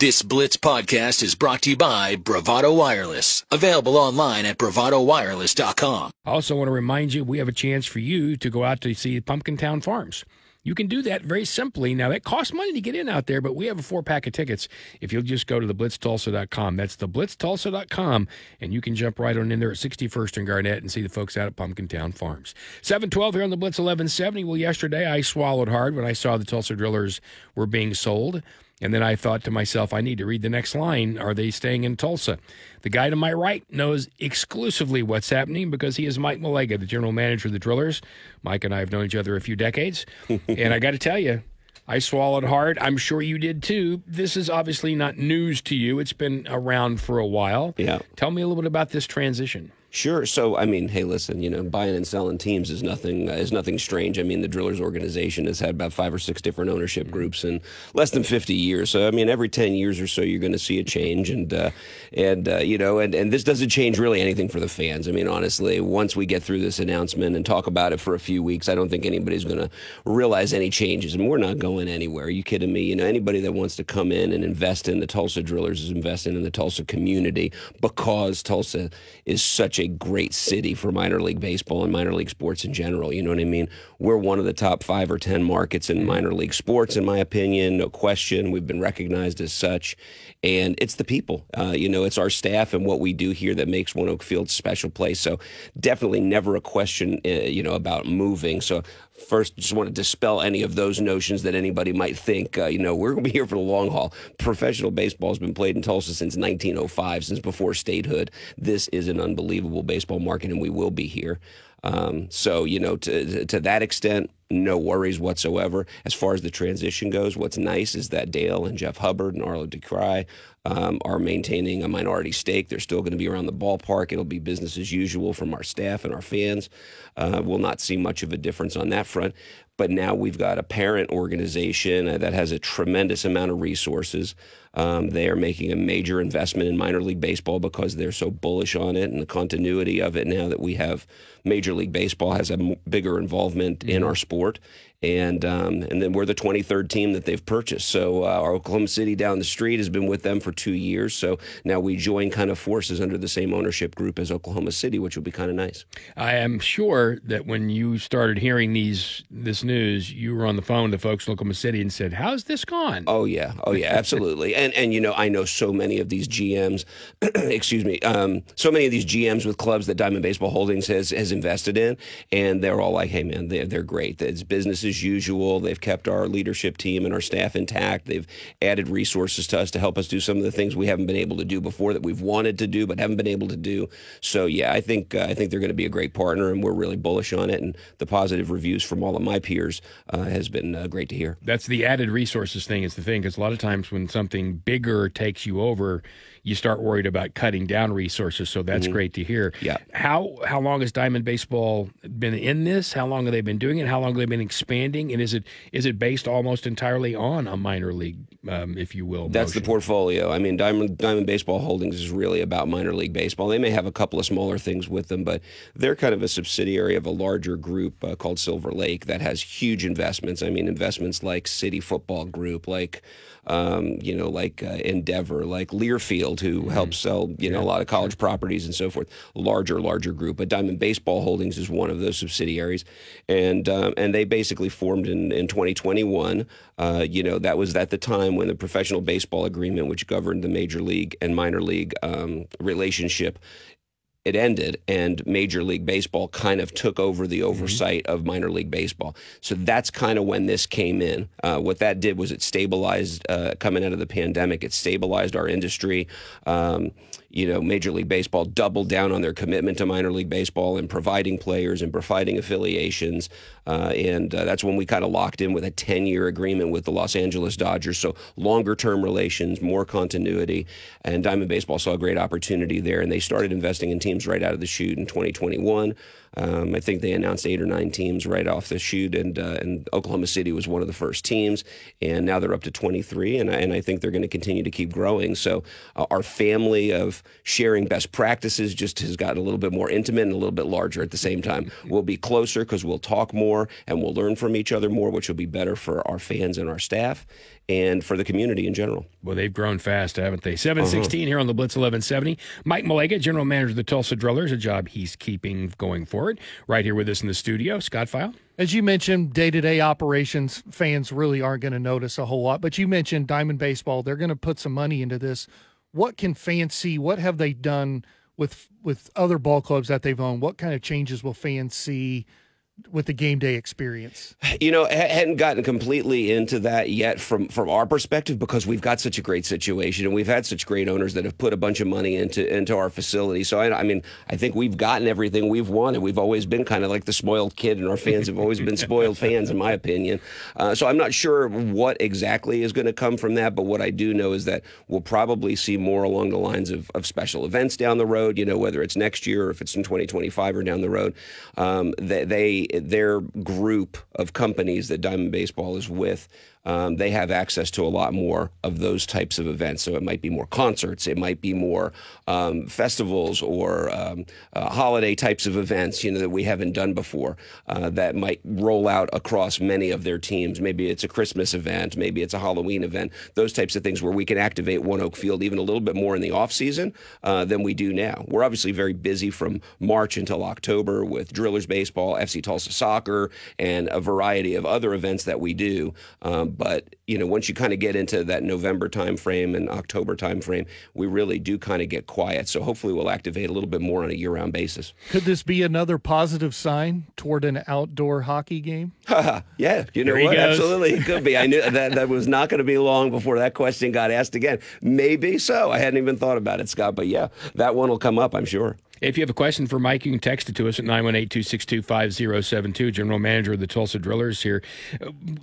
This Blitz podcast is brought to you by Bravado Wireless. Available online at bravadowireless.com. I also want to remind you we have a chance for you to go out to see Pumpkin Town Farms. You can do that very simply. Now, it costs money to get in out there, but we have a four pack of tickets if you'll just go to theblitztulsa.com. That's theblitztulsa.com, and you can jump right on in there at 61st and Garnett and see the folks out at Pumpkin Town Farms. 712 here on the Blitz 1170. Well, yesterday I swallowed hard when I saw the Tulsa Drillers were being sold. And then I thought to myself, I need to read the next line. Are they staying in Tulsa? The guy to my right knows exclusively what's happening because he is Mike Melega, the general manager of the Drillers. Mike and I have known each other a few decades. and I got to tell you, I swallowed hard. I'm sure you did too. This is obviously not news to you. It's been around for a while. Yeah. Tell me a little bit about this transition. Sure. So, I mean, hey, listen, you know, buying and selling teams is nothing uh, is nothing strange. I mean, the Drillers organization has had about five or six different ownership groups in less than 50 years. So, I mean, every 10 years or so, you're going to see a change, and uh, and uh, you know, and and this doesn't change really anything for the fans. I mean, honestly, once we get through this announcement and talk about it for a few weeks, I don't think anybody's going to realize any changes, and we're not going anywhere. Are you kidding me? You know, anybody that wants to come in and invest in the Tulsa Drillers is investing in the Tulsa community because Tulsa is such a great city for minor league baseball and minor league sports in general. You know what I mean? We're one of the top five or 10 markets in minor league sports, in my opinion, no question. We've been recognized as such. And it's the people, uh, you know, it's our staff and what we do here that makes ONEOK Field special place. So definitely never a question, uh, you know, about moving. So first, just want to dispel any of those notions that anybody might think, uh, you know, we're going to be here for the long haul. Professional baseball has been played in Tulsa since 1905, since before statehood. This is an unbelievable baseball market, and we will be here. Um, so, you know, to, to that extent, no worries whatsoever. As far as the transition goes, what's nice is that Dale and Jeff Hubbard and Arlo DeCry um, are maintaining a minority stake. They're still going to be around the ballpark. It'll be business as usual from our staff and our fans. Uh, we'll not see much of a difference on that front. But now we've got a parent organization uh, that has a tremendous amount of resources. Um, they are making a major investment in minor league baseball because they're so bullish on it and the continuity of it now that we have Major League Baseball has a m- bigger involvement in our sport. And um, and then we're the 23rd team that they've purchased. So uh, our Oklahoma City down the street has been with them for two years. So now we join kind of forces under the same ownership group as Oklahoma City, which will be kind of nice. I am sure that when you started hearing these this news, you were on the phone to folks in Oklahoma City and said, "How's this gone?" Oh yeah, oh yeah, absolutely. and and you know, I know so many of these GMs, excuse me, um, so many of these GMs with clubs that Diamond Baseball Holdings has has invested in, and they're all like, "Hey man, they're they're great. It's business as usual. They've kept our leadership team and our staff intact. They've added resources to us to help us do some of the things we haven't been able to do before that we've wanted to do but haven't been able to do. So yeah, I think uh, I think they're going to be a great partner, and we're really bullish on it. And the positive reviews from all of my peers uh, has been uh, great to hear. That's the added resources thing is the thing because a lot of times when something bigger takes you over, you start worried about cutting down resources. So that's great to hear. Yeah. How how long has Diamond Baseball been in this? How long have they been doing it? How long have they been expanding? And is it is it based almost entirely on a minor league, um, if you will? That's the portfolio. I mean, Diamond Diamond Baseball Holdings is really about minor league baseball. They may have a couple of smaller things with them, but they're kind of a subsidiary of a larger group uh, called Silver Lake that has huge investments. I mean, investments like City Football Group, like um, you know, like uh, Endeavor, like Learfield, who helps sell you know a lot of college properties and so forth. Larger, larger group. But Diamond Baseball Holdings is one of those subsidiaries, and um, and they basically formed in in 2021. Uh, you know, that was at the time when the professional baseball agreement, which governed the major league and minor league um, relationship, it ended and Major League Baseball kind of took over the oversight of minor league baseball. So that's kind of when this came in. Uh, what that did was it stabilized uh, coming out of the pandemic. It stabilized our industry. Um, you know, Major League Baseball doubled down on their commitment to minor league baseball and providing players and providing affiliations. Uh, and uh, that's when we kind of locked in with a 10 year agreement with the Los Angeles Dodgers. So longer term relations, more continuity. And Diamond Baseball saw a great opportunity there. And they started investing in teams right out of the chute in 2021. Um, I think they announced eight or nine teams right off the chute, and uh, and Oklahoma City was one of the first teams, and now they're up to 23, and I, and I think they're going to continue to keep growing. So uh, our family of of sharing best practices just has gotten a little bit more intimate and a little bit larger at the same time. We'll be closer because we'll talk more and we'll learn from each other more, which will be better for our fans and our staff and for the community in general. Well, they've grown fast, haven't they? 716 uh-huh. here on the Blitz 1170. Mike Melega, general manager of the Tulsa Drillers, a job he's keeping going forward. Right here with us in the studio, Scott Pfeil. As you mentioned, day to day operations, fans really aren't going to notice a whole lot. But you mentioned Diamond Baseball, they're going to put some money into this. What can fans see? What have they done with with other ball clubs that they've owned? What kind of changes will fans see? With the game day experience? You know, hadn't gotten completely into that yet from from our perspective because we've got such a great situation and we've had such great owners that have put a bunch of money into into our facility. So I, I mean, I think we've gotten everything we've wanted. We've always been kind of like the spoiled kid, and our fans have always been spoiled fans, in my opinion. Uh, so I'm not sure what exactly is going to come from that, but what I do know is that we'll probably see more along the lines of, of special events down the road. You know, whether it's next year or if it's in 2025 or down the road, um, they, they their group of companies that Diamond Baseball is with um, they have access to a lot more of those types of events. So it might be more concerts, it might be more um, festivals or um, uh, holiday types of events, you know, that we haven't done before uh, that might roll out across many of their teams. Maybe it's a Christmas event, maybe it's a Halloween event, those types of things where we can activate ONEOK Field even a little bit more in the off season uh, than we do now. We're obviously very busy from March until October with Drillers Baseball, FC Tulsa Soccer, and a variety of other events that we do. Um, but you know, once you kind of get into that November timeframe and October timeframe, we really do kind of get quiet. So hopefully, we'll activate a little bit more on a year-round basis. Could this be another positive sign toward an outdoor hockey game? yeah, you know what? Absolutely, it could be. I knew that that was not going to be long before that question got asked again. Maybe so. I hadn't even thought about it, Scott. But yeah, that one will come up. I'm sure. If you have a question for Mike, you can text it to us at 918-262-5072. General Manager of the Tulsa Drillers here.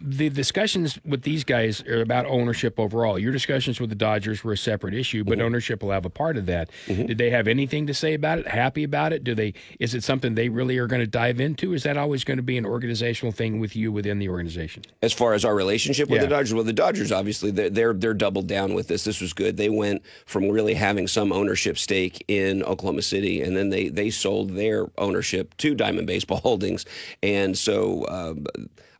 The discussions with these guys are about ownership overall. Your discussions with the Dodgers were a separate issue, but mm-hmm. ownership will have a part of that. Mm-hmm. Did they have anything to say about it? Happy about it? Do they? Is it something they really are going to dive into? Is that always going to be an organizational thing with you within the organization? As far as our relationship with yeah. the Dodgers, well, the Dodgers obviously they're, they're they're doubled down with this. This was good. They went from really having some ownership stake in Oklahoma City and then they they sold their ownership to Diamond Baseball Holdings, and so. Um,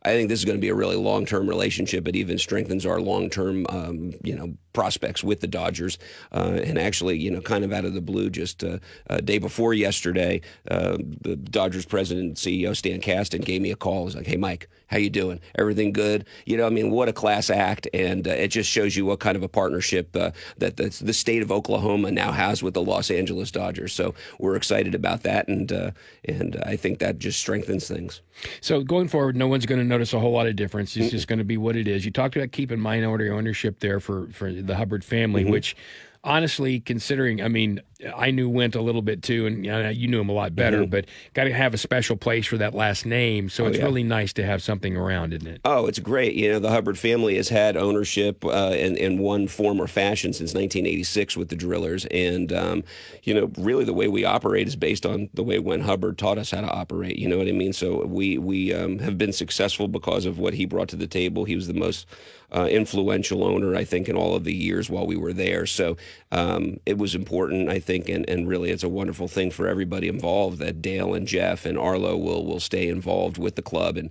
I think this is going to be a really long-term relationship. It even strengthens our long-term, um, you know, prospects with the Dodgers. Uh, and actually, you know, kind of out of the blue, just uh, a day before yesterday, uh, the Dodgers president and CEO Stan Kasten gave me a call. He's like, "Hey, Mike, how you doing? Everything good? You know, I mean, what a class act, and uh, it just shows you what kind of a partnership uh, that the, the, state of Oklahoma now has with the Los Angeles Dodgers. So we're excited about that, and uh, and I think that just strengthens things. So going forward, no one's going to notice a whole lot of difference. It's just going to be what it is. You talked about keeping minority ownership there for for the Hubbard family, mm-hmm. which honestly, considering, I mean, I knew Went a little bit too, and you knew him a lot better, mm-hmm. but got to have a special place for that last name. So oh, it's yeah. really nice to have something around, isn't it? Oh, it's great. You know, the Hubbard family has had ownership uh, in, in one form or fashion since 1986 with the Drillers. And, um, you know, really the way we operate is based on the way Went Hubbard taught us how to operate. You know what I mean? So we, we um, have been successful because of what he brought to the table. He was the most uh, influential owner, I think, in all of the years while we were there. So um, it was important, I think, and, and really it's a wonderful thing for everybody involved that Dale and Jeff and Arlo will will stay involved with the club and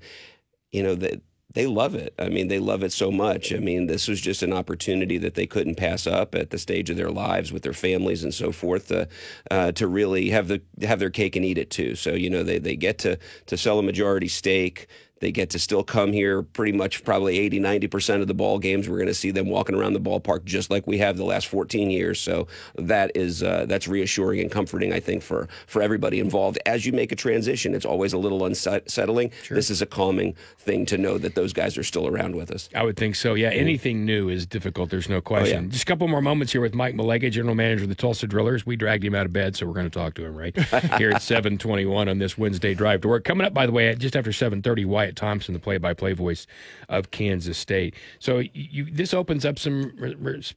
you know that they love it. I mean, they love it so much. I mean, this was just an opportunity that they couldn't pass up at the stage of their lives with their families and so forth to, uh, to really have the have their cake and eat it too. So you know, they, they get to to sell a majority stake. They get to still come here pretty much probably 80, 90% of the ball games. We're going to see them walking around the ballpark just like we have the last 14 years. So that is uh, that's reassuring and comforting, I think, for, for everybody involved. As you make a transition, it's always a little unsettling. Sure. This is a calming thing to know that those guys are still around with us. I would think so. Yeah, mm-hmm. anything new is difficult. There's no question. Oh, yeah. Just a couple more moments here with Mike Melega, general manager of the Tulsa Drillers. We dragged him out of bed, so we're going to talk to him right here at 721 on this Wednesday drive to work. Coming up, by the way, just after 730, Wyatt Thompson, the play play-by-play voice of Kansas State. So you, this opens up some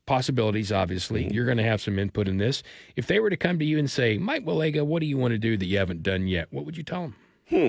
possibilities. Obviously, mm-hmm. you're going to have some input in this. If they were to come to you and say, "Mike Melega, what do you want to do that you haven't done yet?" What would you tell them? Hmm.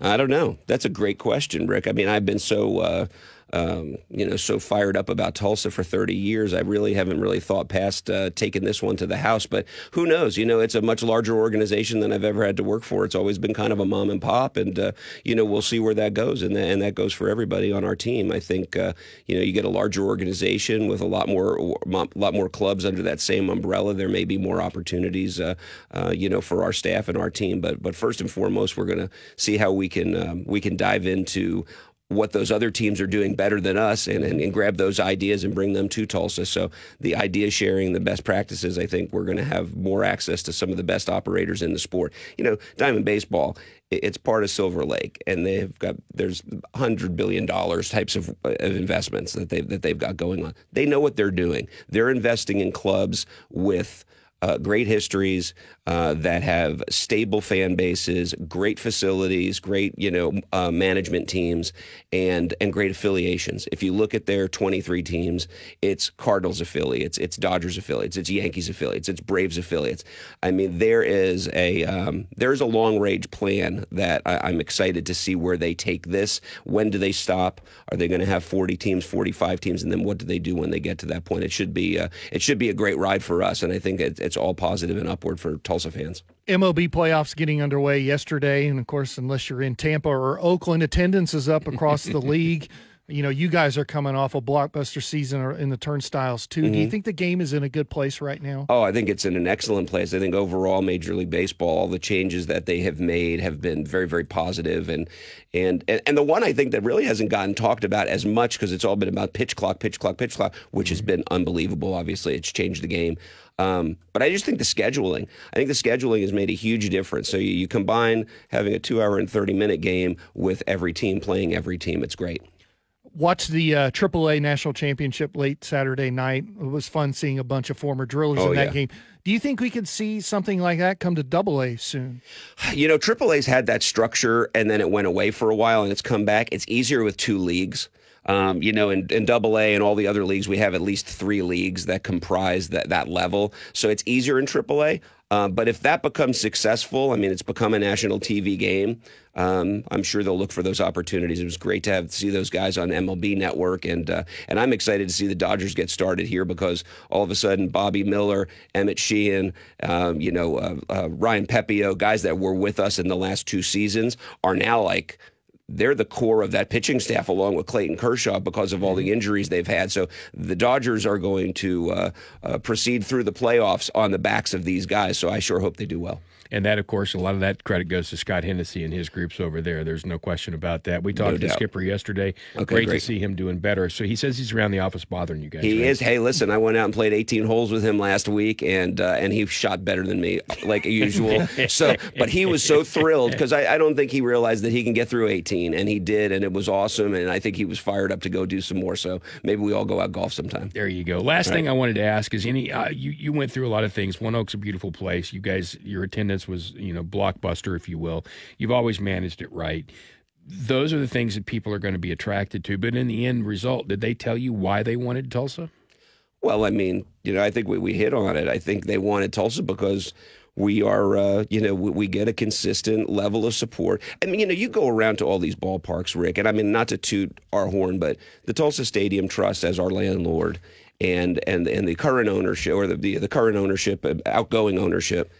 I don't know. That's a great question, Rick. I mean, I've been so. Uh, um, you know, so fired up about Tulsa for 30 years. I really haven't really thought past uh, taking this one to the house. But who knows? You know, it's a much larger organization than I've ever had to work for. It's always been kind of a mom and pop, and uh, you know, we'll see where that goes, and, and that goes for everybody on our team. I think uh, you know, you get a larger organization with a lot more, a lot more clubs under that same umbrella. There may be more opportunities, uh, uh, you know, for our staff and our team. But but first and foremost, we're going to see how we can um, we can dive into what those other teams are doing better than us and, and, and, grab those ideas and bring them to Tulsa. So the idea sharing, the best practices, I think we're going to have more access to some of the best operators in the sport. You know, Diamond Baseball, it's part of Silver Lake, and they've got there's hundred billion dollars types of, of investments that they that they've got going on. They know what they're doing. They're investing in clubs with uh, great histories uh, that have stable fan bases, great facilities, great you know uh, management teams, and and great affiliations. If you look at their 23 teams, it's Cardinals affiliates, it's Dodgers affiliates, it's Yankees affiliates, it's Braves affiliates. I mean, there is a um, there's a long range plan that I, am excited to see where they take this. When do they stop? Are they going to have 40 teams, 45 teams, and then what do they do when they get to that point? It should be uh, it should be a great ride for us, and I think it, it's all positive and upward for Tulsa fans. MLB playoffs getting underway yesterday, and of course, unless you're in Tampa or Oakland, attendance is up across the league. You know, you guys are coming off a blockbuster season in the turnstiles too. Mm-hmm. Do you mm-hmm. think the game is in a good place right now? Oh, I think it's in an excellent place. I think overall, Major League Baseball, all the changes that they have made have been very, very positive, and and and, and the one I think that really hasn't gotten talked about as much because it's all been about pitch clock, pitch clock, pitch clock, which has mm-hmm. been unbelievable. Obviously, it's changed the game. Um, but I just think the scheduling, I think the scheduling has made a huge difference. So you, you combine having a two hour and 30 minute game with every team playing every team. It's great. Watched the uh, AAA National Championship late Saturday night. It was fun seeing a bunch of former drillers oh, in that yeah. game. Do you think we could see something like that come to Double A soon? You know, AAA's had that structure, and then it went away for a while, and it's come back. It's easier with two leagues. Um, you know, in, in Double A and all the other leagues, we have at least three leagues that comprise that that level. So it's easier in Triple A. Uh, but if that becomes successful, I mean, it's become a national TV game. Um, I'm sure they'll look for those opportunities. It was great to have see those guys on MLB Network, and uh, and I'm excited to see the Dodgers get started here because all of a sudden Bobby Miller, Emmett Sheehan, um, you know, uh, uh Ryan Pepiot, guys that were with us in the last two seasons, are now like they're the core of that pitching staff along with Clayton Kershaw because of all the mm-hmm. injuries they've had. So the Dodgers are going to uh, uh, proceed through the playoffs on the backs of these guys. So I sure hope they do well. And that, of course, a lot of that credit goes to Scott Hennessey and his groups over there. There's no question about that. We talked no to Skipper yesterday. Okay, great, great, to see him doing better. So he says he's around the office bothering you guys. He right? is. Hey, listen, I went out and played 18 holes with him last week, and uh, and he shot better than me, like usual. so, but he was so thrilled because I, I don't think he realized that he can get through 18, and he did, and it was awesome. And I think he was fired up to go do some more. So maybe we all go out golf sometime. There you go. Last thing I wanted to ask is any uh, you you went through a lot of things. ONEOK's a beautiful place. You guys, your attendance was you know blockbuster, if you will. You've always managed it right. Those are the things that people are going to be attracted to. But in the end result, did they tell you why they wanted Tulsa? Well, I mean, you know, I think we, we hit on it. I think they wanted Tulsa because we are, uh, you know, we, we, get a consistent level of support. I mean, you know, you go around to all these ballparks, Rick, and I mean, not to toot our horn, but the Tulsa Stadium Trust as our landlord and and and the current ownership or the the, the current ownership, outgoing ownership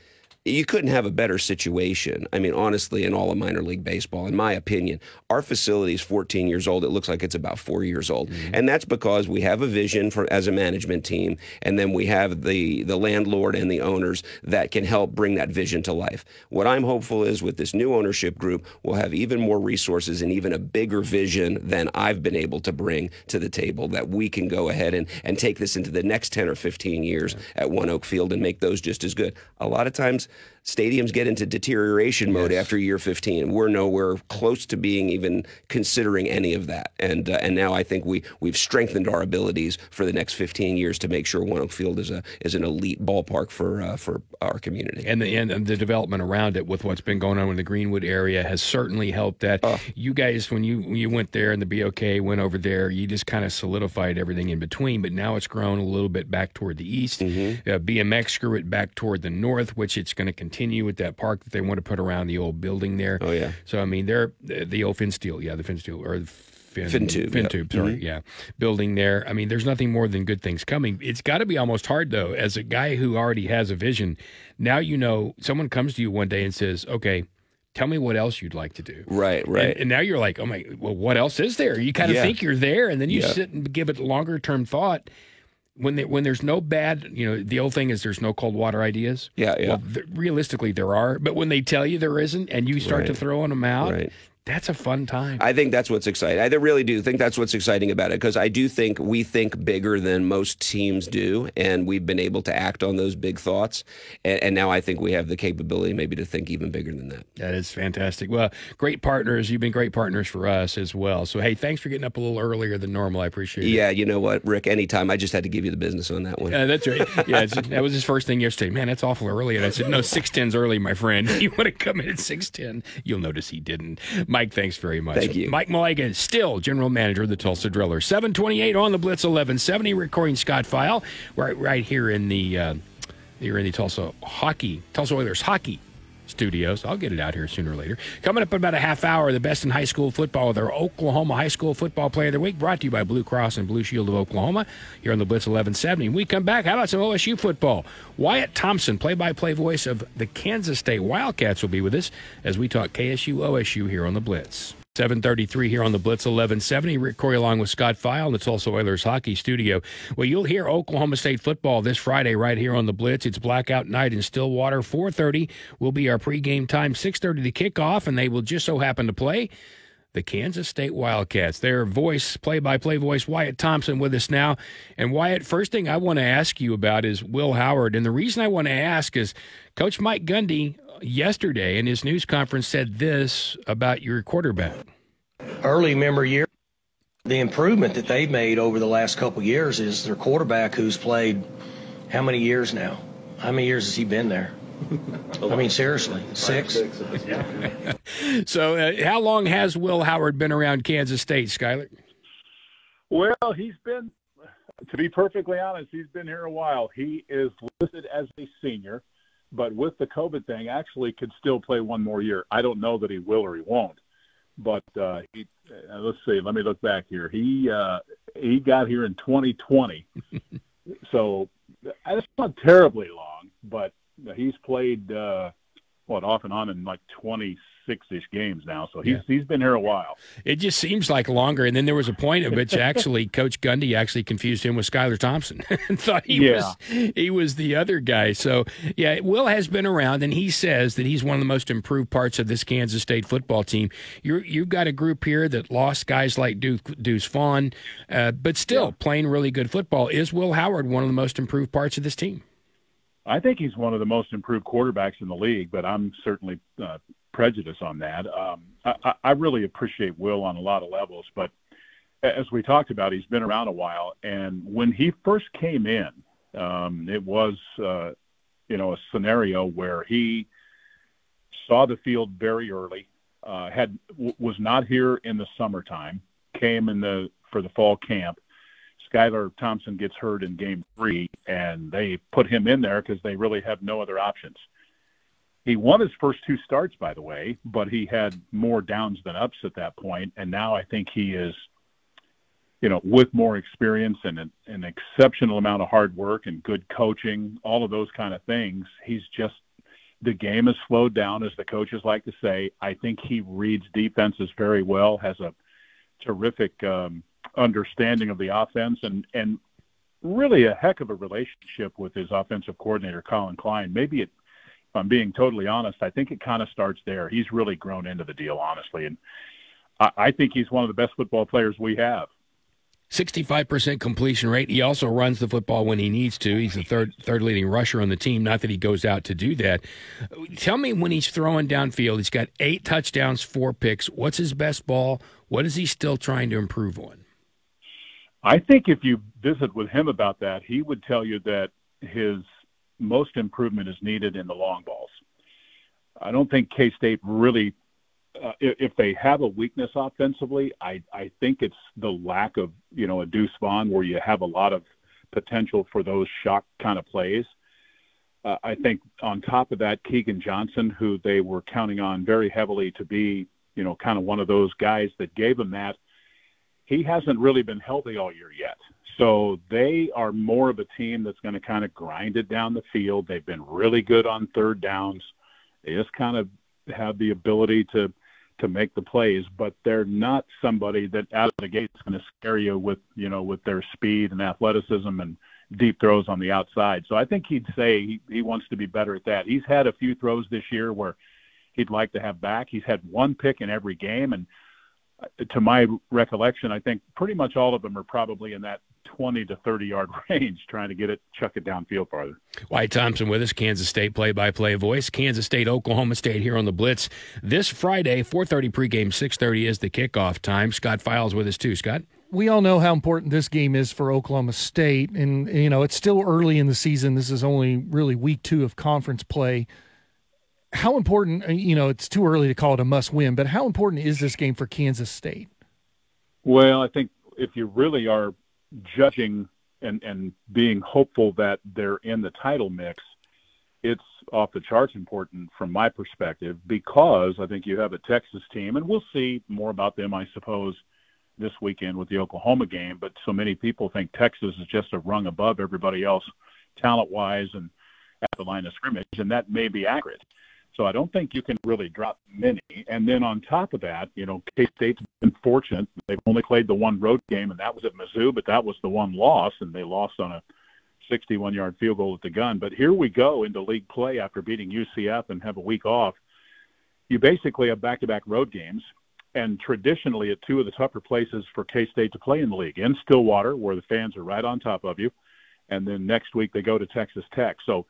you couldn't have a better situation. I mean, honestly, in all of minor league baseball, in my opinion, our facility is 14 years old. It looks like it's about four years old, mm-hmm. and that's because we have a vision for as a management team, and then we have the the landlord and the owners that can help bring that vision to life. What I'm hopeful is with this new ownership group, we'll have even more resources and even a bigger vision than I've been able to bring to the table. That we can go ahead and and take this into the next 10 or 15 years yeah. at ONEOK Field and make those just as good. A lot of times stadiums get into deterioration mode yes. after year 15. We're nowhere close to being even considering any of that. And uh, and now I think we we've strengthened our abilities for the next 15 years to make sure ONEOK Field is a is an elite ballpark for uh, for our community. And the and the development around it with what's been going on in the Greenwood area has certainly helped that. Uh, you guys when you when you went there and the BOK went over there, you just kind of solidified everything in between, but now it's grown a little bit back toward the east. Mm-hmm. Uh, BMX grew it back toward the north, which it's going to continue with that park that they want to put around the old building there. Oh yeah. So I mean, they're the old Finsteel, yeah, the Finsteel or fin, Fintube, yep. Sorry, Mhm. yeah, building there. I mean, there's nothing more than good things coming. It's got to be almost hard though, as a guy who already has a vision. Now you know someone comes to you one day and says, "Okay, tell me what else you'd like to do." Right, right. And, and now you're like, "Oh my, well, what else is there?" You kind of Yeah. think you're there, and then you Yeah. sit and give it longer term thought. When they, when there's no bad, you know, the old thing is there's no cold water ideas. yeah, yeah. Well, th- realistically, there are, but when they tell you there isn't, and you start to Right. throwing them out, Right. That's a fun time. I think that's what's exciting. I really do think that's what's exciting about it because I do think we think bigger than most teams do, and we've been able to act on those big thoughts. And, and now I think we have the capability maybe to think even bigger than that. That is fantastic. Well, great partners. You've been great partners for us as well. So, hey, thanks for getting up a little earlier than normal. I appreciate it. Yeah, you know what, Rick? Anytime. I just had to give you the business on that one. That's right. Yeah, that was his first thing yesterday. Man, that's awful early. And I said, no, 610's early, my friend. You want to come in at 610? You'll notice he didn't. Mike, thanks very much. Thank you. Mike Melega, still general manager of the Tulsa Drillers. 728 on the Blitz 1170, recording Scott Pfeil, right, right here in the, uh, here in the Tulsa hockey, Tulsa Oilers hockey studios. I'll get it out here sooner or later. Coming up in about a half hour, the best in high school football with our Oklahoma High School Football Player of the Week, brought to you by Blue Cross and Blue Shield of Oklahoma here on the Blitz 1170. When we come back, how about some OSU football? Wyatt Thompson, play-by-play voice of the Kansas State Wildcats, will be with us as we talk KSU OSU here on the Blitz. 733 here on the Blitz 1170. Rick Couri along with Scott Pfeil in the Tulsa Oilers hockey studio. Well, you'll hear Oklahoma State football this Friday right here on the Blitz. It's blackout night in Stillwater. 430 will be our pregame time. 630 the kickoff, and they will just so happen to play the Kansas State Wildcats. Their voice, play-by-play voice, Wyatt Thompson, with us now. And Wyatt, first thing I want to ask you about is Will Howard. And the reason I want to ask is Coach Mike Gundy yesterday in his news conference said this about your quarterback. early member year. The improvement that they've made over the last couple years is their quarterback, who's played how many years now? How many years has he been there? I mean, seriously, six. So, uh, how long has Will Howard been around Kansas State, Skyler? Well, he's been, to be perfectly honest, he's been here a while. He is listed as a senior, but with the COVID thing, actually could still play one more year. I don't know that he will or he won't. But uh, he, uh, let's see. Let me look back here. He uh, he got here in 2020, so that's not terribly long. But he's played uh, what off and on in like 26ish games now. So he's Yeah. he's been here a while. It just seems like longer. And then there was a point at which actually Coach Gundy actually confused him with Skylar Thompson and thought he Yeah. was he was the other guy. So yeah, Will has been around, and he says that he's one of the most improved parts of this Kansas State football team. You're, you've got a group here that lost guys like Duke, Deuce Vaughn, uh, but still playing really good football. Is Will Howard one of the most improved parts of this team? I think he's one of the most improved quarterbacks in the league, but I'm certainly uh, prejudiced on that. Um, I, I- really appreciate Will on a lot of levels, but as we talked about, he's been around a while, and when he first came in, um, it was uh, you know a scenario where he saw the field very early, uh, had w- was not here in the summertime, came in the for the fall camp. Skylar Thompson gets hurt in game three, and they put him in there because they really have no other options. He won his first two starts, by the way, but he had more downs than ups at that point, and now I think he is, you know, with more experience and an, an exceptional amount of hard work and good coaching, all of those kind of things. He's just the game has slowed down, as the coaches like to say. I think he reads defenses very well, has a terrific um, understanding of the offense, and and really a heck of a relationship with his offensive coordinator, Collin Klein. Maybe it, if I'm being totally honest, I think it kind of starts there. He's really grown into the deal, honestly, and I, I think he's one of the best football players we have. 65% completion rate. He also runs the football when he needs to. He's the third third leading rusher on the team. Not that he goes out to do that. Tell me when he's throwing downfield, he's got eight touchdowns, four picks. What's his best ball? What is he still trying to improve on? I think if you visit with him about that, he would tell you that his most improvement is needed in the long balls. I don't think K State really, uh, if, they have a weakness offensively, I, I think it's the lack of, you know, a Deuce Vaughn where you have a lot of potential for those shock kind of plays. Uh, I think on top of that, Keagan Johnson, who they were counting on very heavily to be, you know, kind of one of those guys that gave them that he hasn't really been healthy all year yet. So they are more of a team that's going to kind of grind it down the field. They've been really good on third downs. They just kind of have the ability to to make the plays, but they're not somebody that out of the gate is going to scare you with you know with their speed and athleticism and deep throws on the outside. So I think he'd say he, he wants to be better at that. He's had a few throws this year where he'd like to have back. He's had one pick in every game, and to my recollection, I think pretty much all of them are probably in that 20 to 30 yard range, trying to get it, chuck it downfield farther. Wyatt Thompson with us, Kansas State play-by-play voice. Kansas State, Oklahoma State here on the Blitz this Friday, 4:30 pregame, 6:30 is the kickoff time. Scott Pfeil's with us too. Scott. We all know how important this game is for Oklahoma State, and you know it's still early in the season. This is only really week two of conference play. How important, uh, you know, it's too early to call it a must-win, but how important is this game for Kansas State? Well, I think if you really are judging and, and being hopeful that they're in the title mix, it's off the charts important from my perspective because I think you have a Texas team, and we'll see more about them, I suppose, this weekend with the Oklahoma game. But so many people think Texas is just a rung above everybody else, talent wise, and at the line of scrimmage, and that may be accurate. So I don't think you can really drop many. And then on top of that, you know, K State's been fortunate. They've only played the one road game, and that was at Mizzou, but that was the one loss, and they lost on a 61 yard field goal at the gun. But here we go into league play after beating UCF and have a week off. You basically have back to back road games, and traditionally at two of the tougher places for K State to play in the league in Stillwater, where the fans are right on top of you. And then next week they go to Texas Tech. So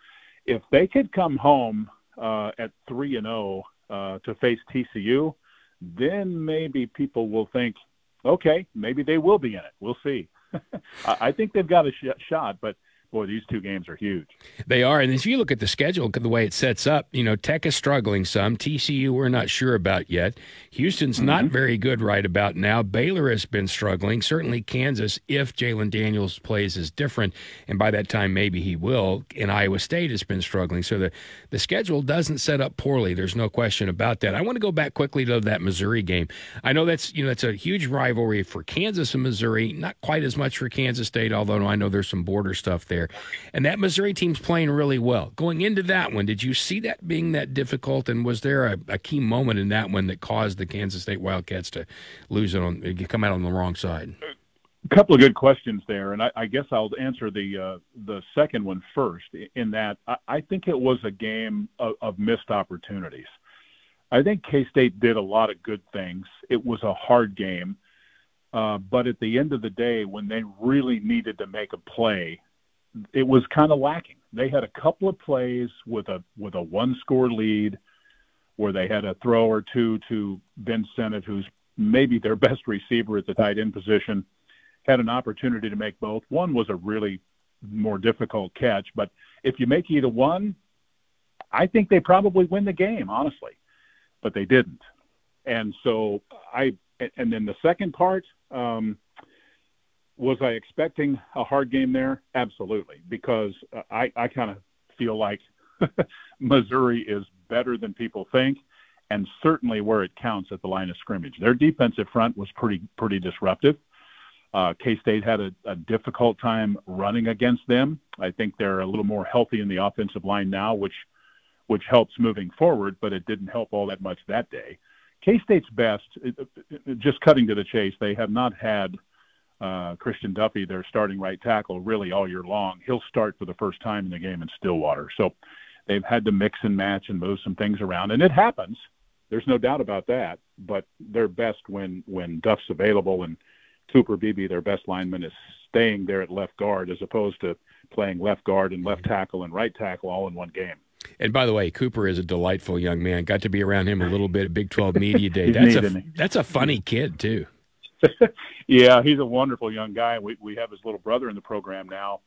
if they could come home uh, at three and zero oh, uh, to face TCU, then maybe people will think, okay, maybe they will be in it. We'll see. I think they've got a sh- shot, but boy, these two games are huge. They are. And if you look at the schedule, the way it sets up, you know, Tech is struggling some. TCU, we're not sure about yet. Houston's mm-hmm. not very good right about now. Baylor has been struggling. Certainly Kansas, if Jalon Daniels plays, is different. And by that time, maybe he will. And Iowa State has been struggling. So the, the schedule doesn't set up poorly. There's no question about that. I want to go back quickly to that Missouri game. I know that's, you know, that's a huge rivalry for Kansas and Missouri. Not quite as much for Kansas State, although I know there's some border stuff there And that Missouri team's playing really well. Going into that one, did you see that being that difficult? And was there a, a key moment in that one that caused the Kansas State Wildcats to lose it on, come out on the wrong side? A couple of good questions there, and I, I guess I'll answer the uh, the second one first. In that, I, I think it was a game of, of missed opportunities. I think K State did a lot of good things. It was a hard game, uh, but at the end of the day, when they really needed to make a play, it was kind of lacking. They had a couple of plays with a with a one score lead where they had a throw or two to Ben Sinnott, who's maybe their best receiver at the tight end position, had an opportunity to make both. One was a really more difficult catch, but if you make either one, I think they probably win the game, honestly. But they didn't. And so I and then the second part, um, was I expecting a hard game there? Absolutely, because I, I kind of feel like Missouri is better than people think, and certainly where it counts at the line of scrimmage. Their defensive front was pretty pretty disruptive. Uh, K State had a, a difficult time running against them. I think they're a little more healthy in the offensive line now, which which helps moving forward, but it didn't help all that much that day. K State's best, just cutting to the chase, they have not had uh, Christian Duffie, their starting right tackle, really all year long. He'll start for the first time in the game in Stillwater. So they've had to mix and match and move some things around, and it happens. There's no doubt about that. But they're best when when Duff's available and Cooper Beebe, their best lineman, is staying there at left guard as opposed to playing left guard and left tackle and right tackle all in one game. And by the way, Cooper is a delightful young man. Got to be around him a little bit at Big 12 Media Day. that's a that's a funny kid too. yeah, he's a wonderful young guy. We we have his little brother in the program now.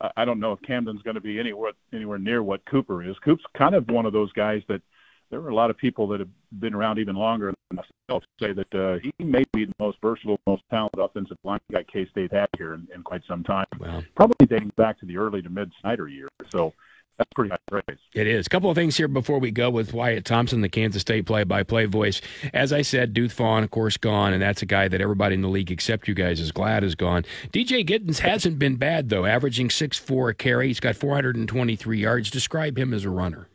Uh, I don't know if Camden's going to be anywhere anywhere near what Cooper is. Coop's kind of one of those guys that there are a lot of people that have been around even longer than myself say that uh, he may be the most versatile, most talented offensive line guy K State had here in, in quite some time. Wow. Probably dating back to the early to mid Snyder years. So that's pretty high praise. It is. A couple of things here before we go with Wyatt Thompson, the Kansas State play-by-play voice. As I said, Deuce Vaughn, of course, gone, and that's a guy that everybody in the league except you guys is glad is gone. DJ Giddens hasn't been bad though, averaging six four a carry. He's got 423 yards. Describe him as a runner.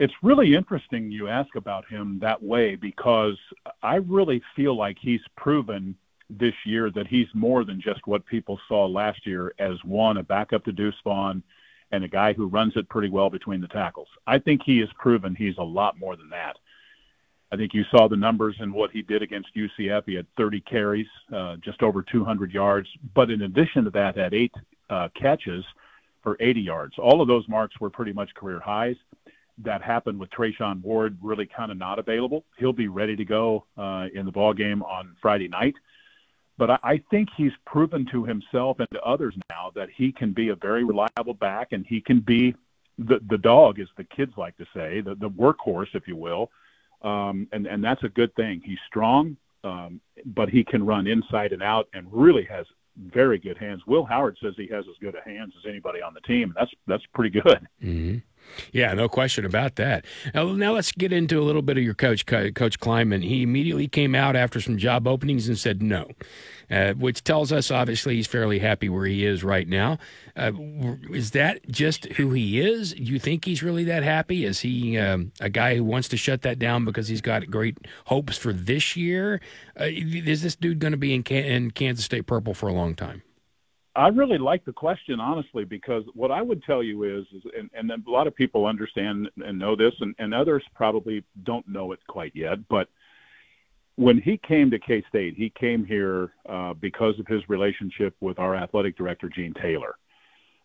It's really interesting you ask about him that way because I really feel like he's proven this year that he's more than just what people saw last year as one, a backup to Deuce Vaughn and a guy who runs it pretty well between the tackles. I think he has proven he's a lot more than that. I think you saw the numbers in what he did against UCF. He had 30 carries, uh, just over 200 yards. But in addition to that, had eight uh, catches for 80 yards. All of those marks were pretty much career highs. That happened with Treshaun Ward, really kind of not available. He'll be ready to go uh, in the ball game on Friday night. But I, I think he's proven to himself and to others now that he can be a very reliable back, and he can be the the dog, as the kids like to say, the the workhorse, if you will. Um, and and that's a good thing. He's strong, um, but he can run inside and out, and really has very good hands. Will Howard says he has as good a hands as anybody on the team. And that's that's pretty good. Mm-hmm. Yeah, no question about that. Now, now, let's get into a little bit of your coach, Coach Klieman. He immediately came out after some job openings and said no, uh, which tells us obviously he's fairly happy where he is right now. Uh, is that just who he is? Do you think he's really that happy? Is he um, a guy who wants to shut that down because he's got great hopes for this year? Uh, is this dude going to be in, in Kansas State purple for a long time? I really like the question, honestly, because what I would tell you is, is and, and a lot of people understand and know this, and, and others probably don't know it quite yet. But when he came to K State, he came here uh, because of his relationship with our athletic director, Gene Taylor.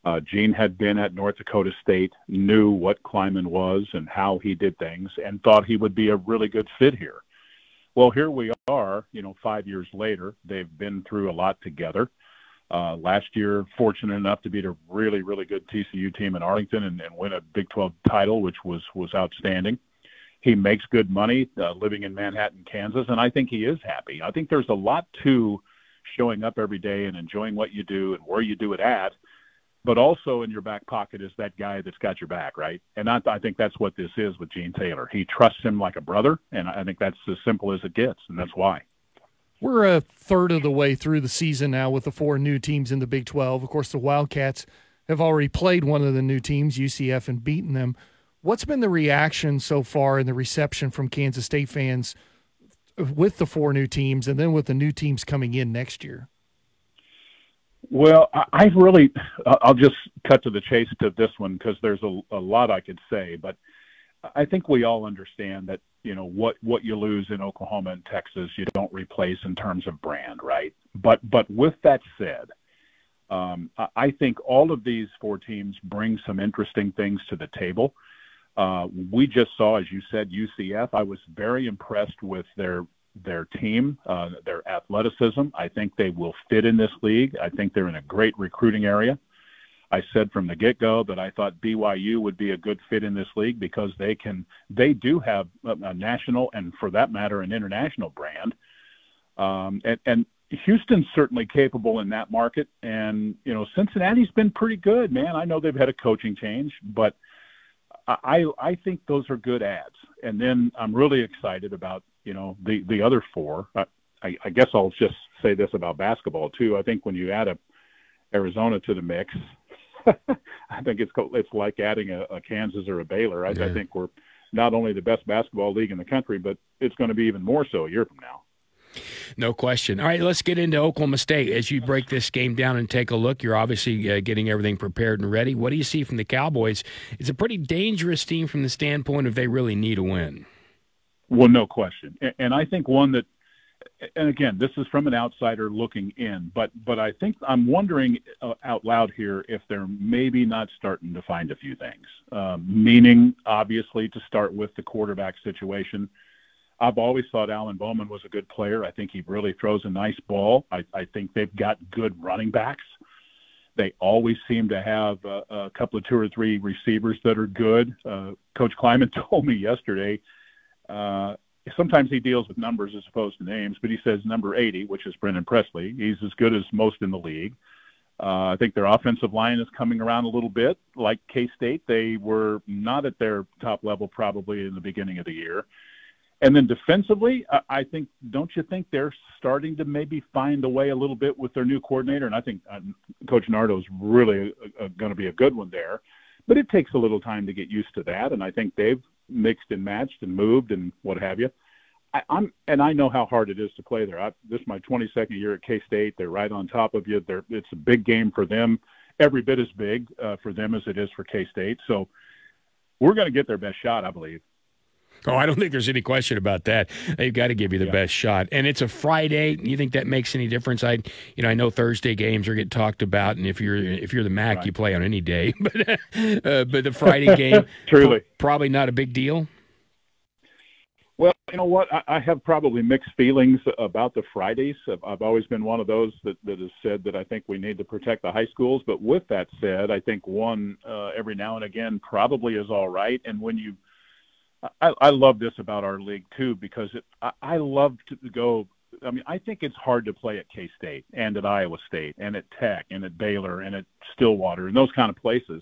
Uh, Gene had been at North Dakota State, knew what Klieman was and how he did things, and thought he would be a really good fit here. Well, here we are, you know, five years later. They've been through a lot together. Uh, last year, fortunate enough to beat a really, really good TCU team in Arlington and, and win a Big 12 title, which was was outstanding. He makes good money uh, living in Manhattan, Kansas, and I think he is happy. I think there's a lot to showing up every day and enjoying what you do and where you do it at, but also in your back pocket is that guy that's got your back, right? And I, I think that's what this is with Gene Taylor. He trusts him like a brother, and I think that's as simple as it gets, and that's why. We're a third of the way through the season now with the four new teams in the Big 12. Of course, the Wildcats have already played one of the new teams, UCF, and beaten them. What's been the reaction so far and the reception from Kansas State fans with the four new teams and then with the new teams coming in next year? Well, I really, I'll just cut to the chase to this one because there's a, a lot I could say, but I think we all understand that you know what what you lose in Oklahoma and Texas, you don't replace in terms of brand, right? But but with that said, um, I think all of these four teams bring some interesting things to the table. Uh, we just saw, as you said, UCF. I was very impressed with their their team, uh, their athleticism. I think they will fit in this league. I think they're in a great recruiting area. I said from the get go that I thought BYU would be a good fit in this league because they can they do have a, national and for that matter an international brand, um, and, and Houston's certainly capable in that market. And you know Cincinnati's been pretty good, man. I know they've had a coaching change, but I I think those are good ads. And then I'm really excited about you know the the other four. I, I guess I'll just say this about basketball too. I think when you add a Arizona to the mix, I think it's it's like adding a, a Kansas or a Baylor. I, yeah. I think we're not only the best basketball league in the country, but it's going to be even more so a year from now. No question. All right, let's get into Oklahoma State. As you break this game down and take a look, you're obviously uh, getting everything prepared and ready. What do you see from the Cowboys? It's a pretty dangerous team from the standpoint of they really need a win. Well, no question. And I think one that and again, this is from an outsider looking in, but but I think I'm wondering uh, out loud here if they're maybe not starting to find a few things. Um, meaning, obviously, to start with the quarterback situation. I've always thought Alan Bowman was a good player. I think he really throws a nice ball. I, I think they've got good running backs. They always seem to have a, a couple of two or three receivers that are good. Uh, Coach Klieman told me yesterday uh, sometimes he deals with numbers as opposed to names, but he says number 80, which is Brennan Presley. He's as good as most in the league. Uh, I think their offensive line is coming around a little bit. Like K State, they were not at their top level probably in the beginning of the year. And then defensively, I think don't you think they're starting to maybe find a way a little bit with their new coordinator? And I think uh, Coach Nardo is really uh, going to be a good one there. But it takes a little time to get used to that, and I think they've mixed and matched and moved and what have you. I, I'm and I know how hard it is to play there. I, this is my 22nd year at K State. They're right on top of you. They're, it's a big game for them, every bit as big uh, for them as it is for K State. So we're going to get their best shot, I believe. Oh, I don't think there's any question about that. They've got to give you the yeah. best shot, and it's a Friday. You think that makes any difference? I, you know, I know Thursday games are getting talked about, and if you're if you're the MAC, right. you play on any day. but uh, but the Friday game, truly, probably not a big deal. Well, you know what? I, I have probably mixed feelings about the Fridays. I've, I've always been one of those that, that has said that I think we need to protect the high schools. But with that said, I think one uh, every now and again probably is all right. And when you I, I love this about our league too because it, I, I love to go. I mean, I think it's hard to play at K State and at Iowa State and at Tech and at Baylor and at Stillwater and those kind of places.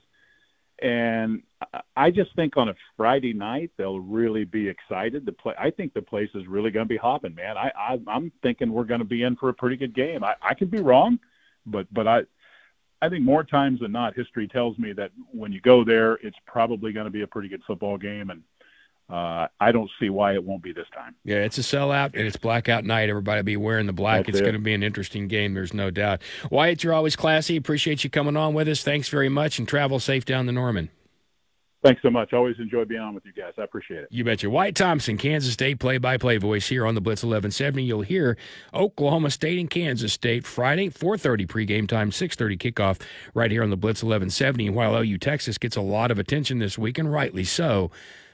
And I just think on a Friday night they'll really be excited to play. I think the place is really going to be hopping, man. I, I I'm thinking we're going to be in for a pretty good game. I, I could be wrong, but but I I think more times than not, history tells me that when you go there, it's probably going to be a pretty good football game. And uh, I don't see why it won't be this time. Yeah, it's a sellout and it's blackout night. Everybody will be wearing the black. That's it's it. going to be an interesting game. There's no doubt. Wyatt, you're always classy. Appreciate you coming on with us. Thanks very much, and travel safe down the Norman. Thanks so much. Always enjoy being on with you guys. I appreciate it. You betcha. Wyatt Thompson, Kansas State play-by-play voice here on the Blitz 1170. You'll hear Oklahoma State and Kansas State Friday, 4:30 pregame time, 6:30 kickoff right here on the Blitz 1170. And while OU Texas gets a lot of attention this week, and rightly so,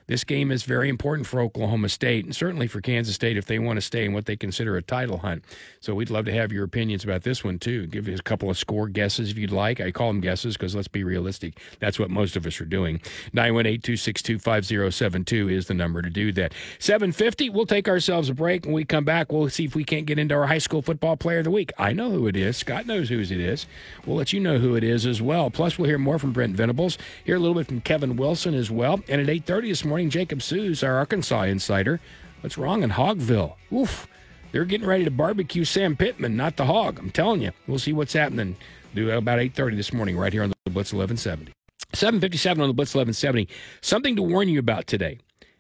this game is very important for Oklahoma State and certainly for Kansas State if they want to stay in what they consider a title hunt. So we'd love to have your opinions about this one too. Give us a couple of score guesses if you'd like. I call them guesses because let's be realistic. That's what most of us are doing. 918-262-5072 is the number to do that. 750, we'll take ourselves a break. When we come back, we'll see if we can't get into our high school football player of the week. I know who it is. Scott knows who it is. We'll let you know who it is as well. Plus, we'll hear more from Brent Venables. Hear a little bit from Kevin Wilson as well. And at 8.30 this morning, morning, Jacob Sues, our Arkansas insider. What's wrong in Hogville? Oof. They're getting ready to barbecue Sam Pittman, not the hog. I'm telling you. We'll see what's happening. Do about 8.30 this morning right here on the Blitz 1170. 757 on the Blitz 1170. Something to warn you about today.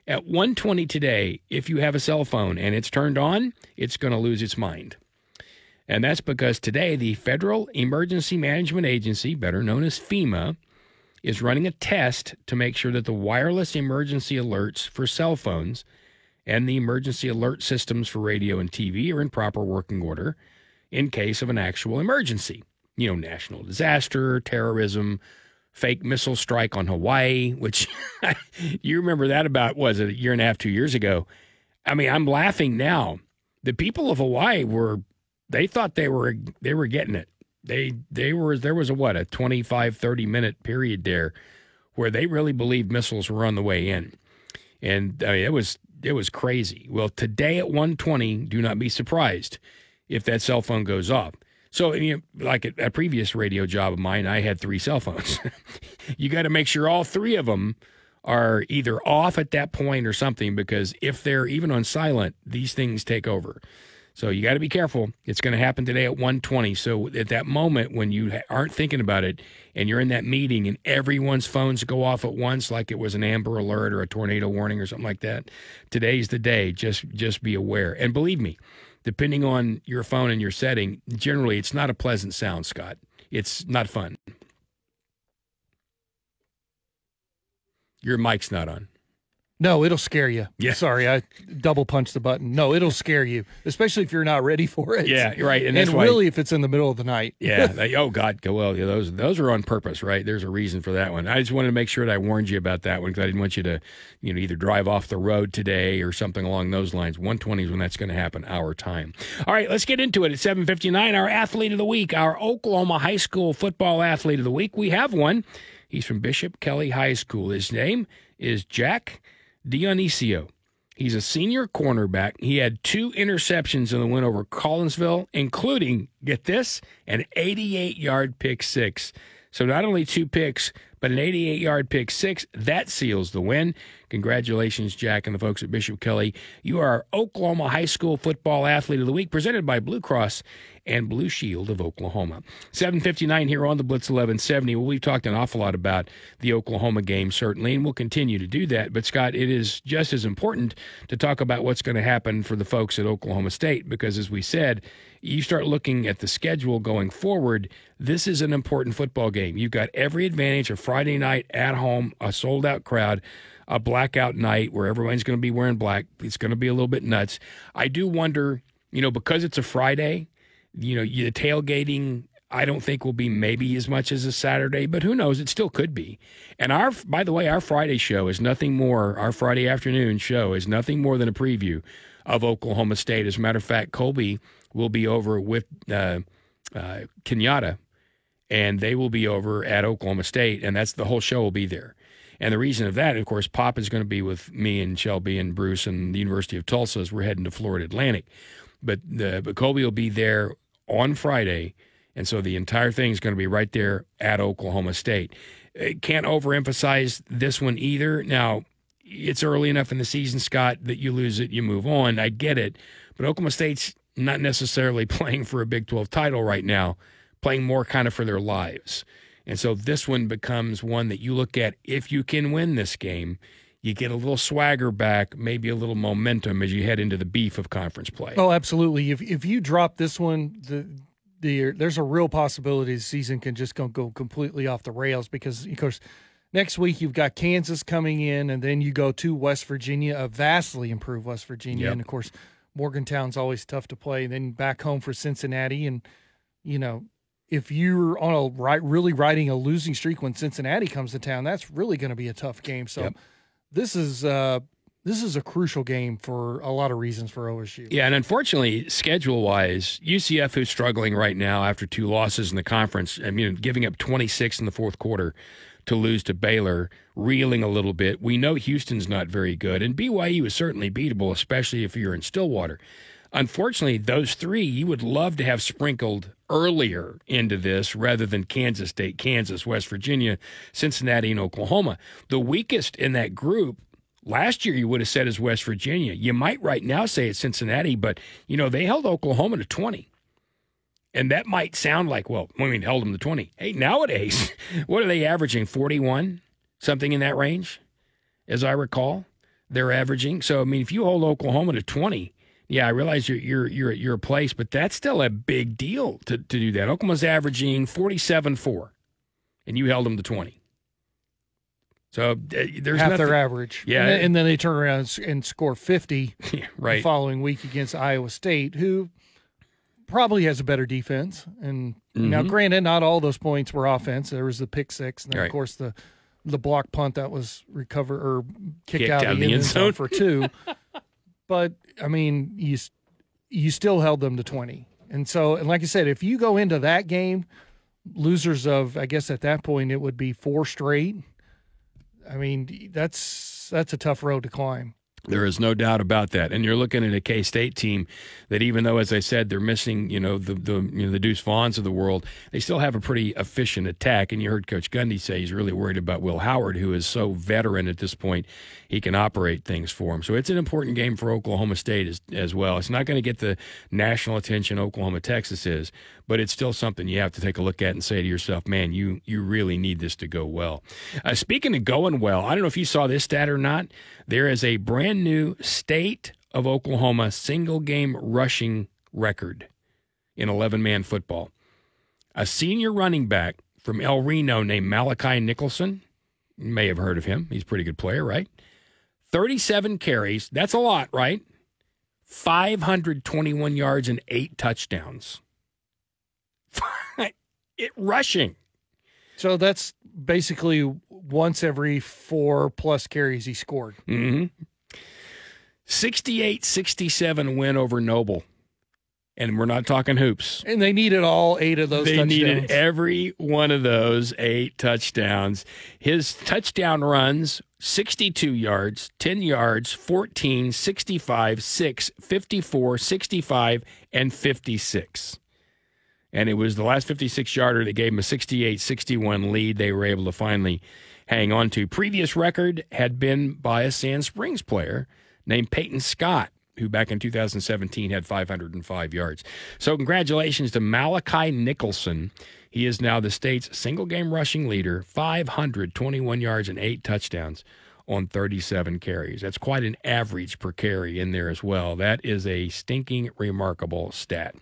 At 120 today, if you have a cell phone and it's turned on, it's going to lose its mind. And that's because today the Federal Emergency Management Agency, better known as FEMA, is running a test to make sure that the wireless emergency alerts for cell phones and the emergency alert systems for radio and TV are in proper working order in case of an actual emergency. You know, national disaster, terrorism, fake missile strike on Hawaii, which you remember that about, was it a year and a half, two years ago? I mean, I'm laughing now. The people of Hawaii were, they thought they were, they were getting it they they were there was a what a 25 30 minute period there where they really believed missiles were on the way in. And I mean, it was it was crazy. Well today at 120 do not be surprised if that cell phone goes off. So you know, like a, a previous radio job of mine i had three cell phones. You got to make sure all three of them are either off at that point or something because if they're even on silent these things take over so you got to be careful. It's going to happen today at 1:20. So at that moment when you aren't thinking about it and you're in that meeting and everyone's phones go off at once like it was an amber alert or a tornado warning or something like that, today's the day. Just just be aware. And believe me, depending on your phone and your setting, generally it's not a pleasant sound, Scott. It's not fun. Your mic's not on. No, it'll scare you. Yeah. Sorry, I double punched the button. No, it'll scare you, especially if you're not ready for it. Yeah, right. And, and really, why, if it's in the middle of the night. yeah. They, oh God, well, yeah, those those are on purpose, right? There's a reason for that one. I just wanted to make sure that I warned you about that one because I didn't want you to, you know, either drive off the road today or something along those lines. 120 is when that's going to happen. Our time. All right, let's get into it. At 7:59, our athlete of the week, our Oklahoma high school football athlete of the week. We have one. He's from Bishop Kelly High School. His name is Jack. Dionisio. He's a senior cornerback. He had two interceptions in the win over Collinsville, including, get this, an 88 yard pick six. So not only two picks, but an 88 yard pick six. That seals the win. Congratulations, Jack and the folks at Bishop Kelly. You are Oklahoma High School Football Athlete of the Week, presented by Blue Cross and Blue Shield of Oklahoma. 759 here on the Blitz 1170. Well, we've talked an awful lot about the Oklahoma game, certainly, and we'll continue to do that. But, Scott, it is just as important to talk about what's going to happen for the folks at Oklahoma State because, as we said, you start looking at the schedule going forward, this is an important football game. You've got every advantage of Friday night at home, a sold out crowd a blackout night where everyone's going to be wearing black. It's going to be a little bit nuts. I do wonder, you know, because it's a Friday, you know, the tailgating. I don't think will be maybe as much as a Saturday, but who knows? It still could be. And our, by the way, our Friday show is nothing more. Our Friday afternoon show is nothing more than a preview of Oklahoma State. As a matter of fact, Colby will be over with uh, uh, Kenyatta, and they will be over at Oklahoma State, and that's the whole show will be there. And the reason of that, of course, Pop is going to be with me and Shelby and Bruce and the University of Tulsa as we're heading to Florida Atlantic. But the but Colby will be there on Friday, and so the entire thing is going to be right there at Oklahoma State. Uh, can't overemphasize this one either. Now, it's early enough in the season, Scott, that you lose it, you move on. I get it, but Oklahoma State's not necessarily playing for a Big 12 title right now, playing more kind of for their lives. And so this one becomes one that you look at if you can win this game, you get a little swagger back, maybe a little momentum as you head into the beef of conference play. Oh, absolutely. If if you drop this one, the the there's a real possibility the season can just go, go completely off the rails because of course next week you've got Kansas coming in and then you go to West Virginia, a vastly improved West Virginia, Yep. and of course Morgantown's always tough to play. Then back home for Cincinnati, and you know if you're on a right, really riding a losing streak when Cincinnati comes to town, that's really going to be a tough game. So Yep. This is uh, this is a crucial game for a lot of reasons for OSU. Yeah, and unfortunately, schedule wise, UCF, who's struggling right now after two losses in the conference, I mean, giving up 26 in the fourth quarter to lose to Baylor, reeling a little bit. We know Houston's not very good, and BYU is certainly beatable, especially if you're in Stillwater. Unfortunately, those three you would love to have sprinkled earlier into this rather than Kansas State, Kansas, West Virginia, Cincinnati, and Oklahoma. The weakest in that group Last year, you would have said is West Virginia. You might right now say it's Cincinnati, but you know they held Oklahoma to twenty, and that might sound like well, I mean held them to twenty. Hey, nowadays, what are they averaging? Forty-one, something in that range, as I recall, they're averaging. So I mean, if you hold Oklahoma to twenty, yeah, I realize you're you're you're at your place, but that's still a big deal to to do that. Oklahoma's averaging forty-seven four, and you held them to twenty. So uh, there's half nothing, their average. Yeah. and then, and then they turn around and score fifty Yeah, the following week against Iowa State, who probably has a better defense. And now, Mhm. granted, not all those points were offense. There was the pick six, and then Right. of course the the block punt that was recovered or kicked, Kicked out, out of the end zone. for two. but I mean, you you still held them to twenty, and so and like I said, if you go into that game losers of, I guess at that point it would be four straight. I mean, that's that's a tough road to climb. There is no doubt about that. And you're looking at a K State team that even though, as I said, they're missing, you know, the the you know the Deuce Vaughns of the world, they still have a pretty efficient attack. And you heard Coach Gundy say he's really worried about Will Howard, who is so veteran at this point, he can operate things for him. So it's an important game for Oklahoma State as, as well. It's not going to get the national attention Oklahoma Texas is, but it's still something you have to take a look at and say to yourself, man, you you really need this to go well. Uh, speaking of going well, I don't know if you saw this stat or not. There is a brand new state of Oklahoma single game rushing record in 11 man football. A senior running back from El Reno named Malachi Nicholson. You may have heard of him. He's a pretty good player, right? 37 carries. That's a lot, right? 521 yards and eight touchdowns. it rushing. So that's basically once every four plus carries he scored. Mm-hmm. 68 67 win over Noble. And we're not talking hoops. And they needed all eight of those They touchdowns. needed every one of those eight touchdowns. His touchdown runs 62 yards, 10 yards, 14, 65, 6, 54, 65, and 56. And it was the last 56 yarder that gave them a 68 61 lead they were able to finally hang on to. Previous record had been by a Sand Springs player named Peyton Scott, who back in 2017 had 505 yards. So, congratulations to Malachi Nicholson. He is now the state's single game rushing leader, 521 yards and eight touchdowns on 37 carries. That's quite an average per carry in there as well. That is a stinking remarkable stat.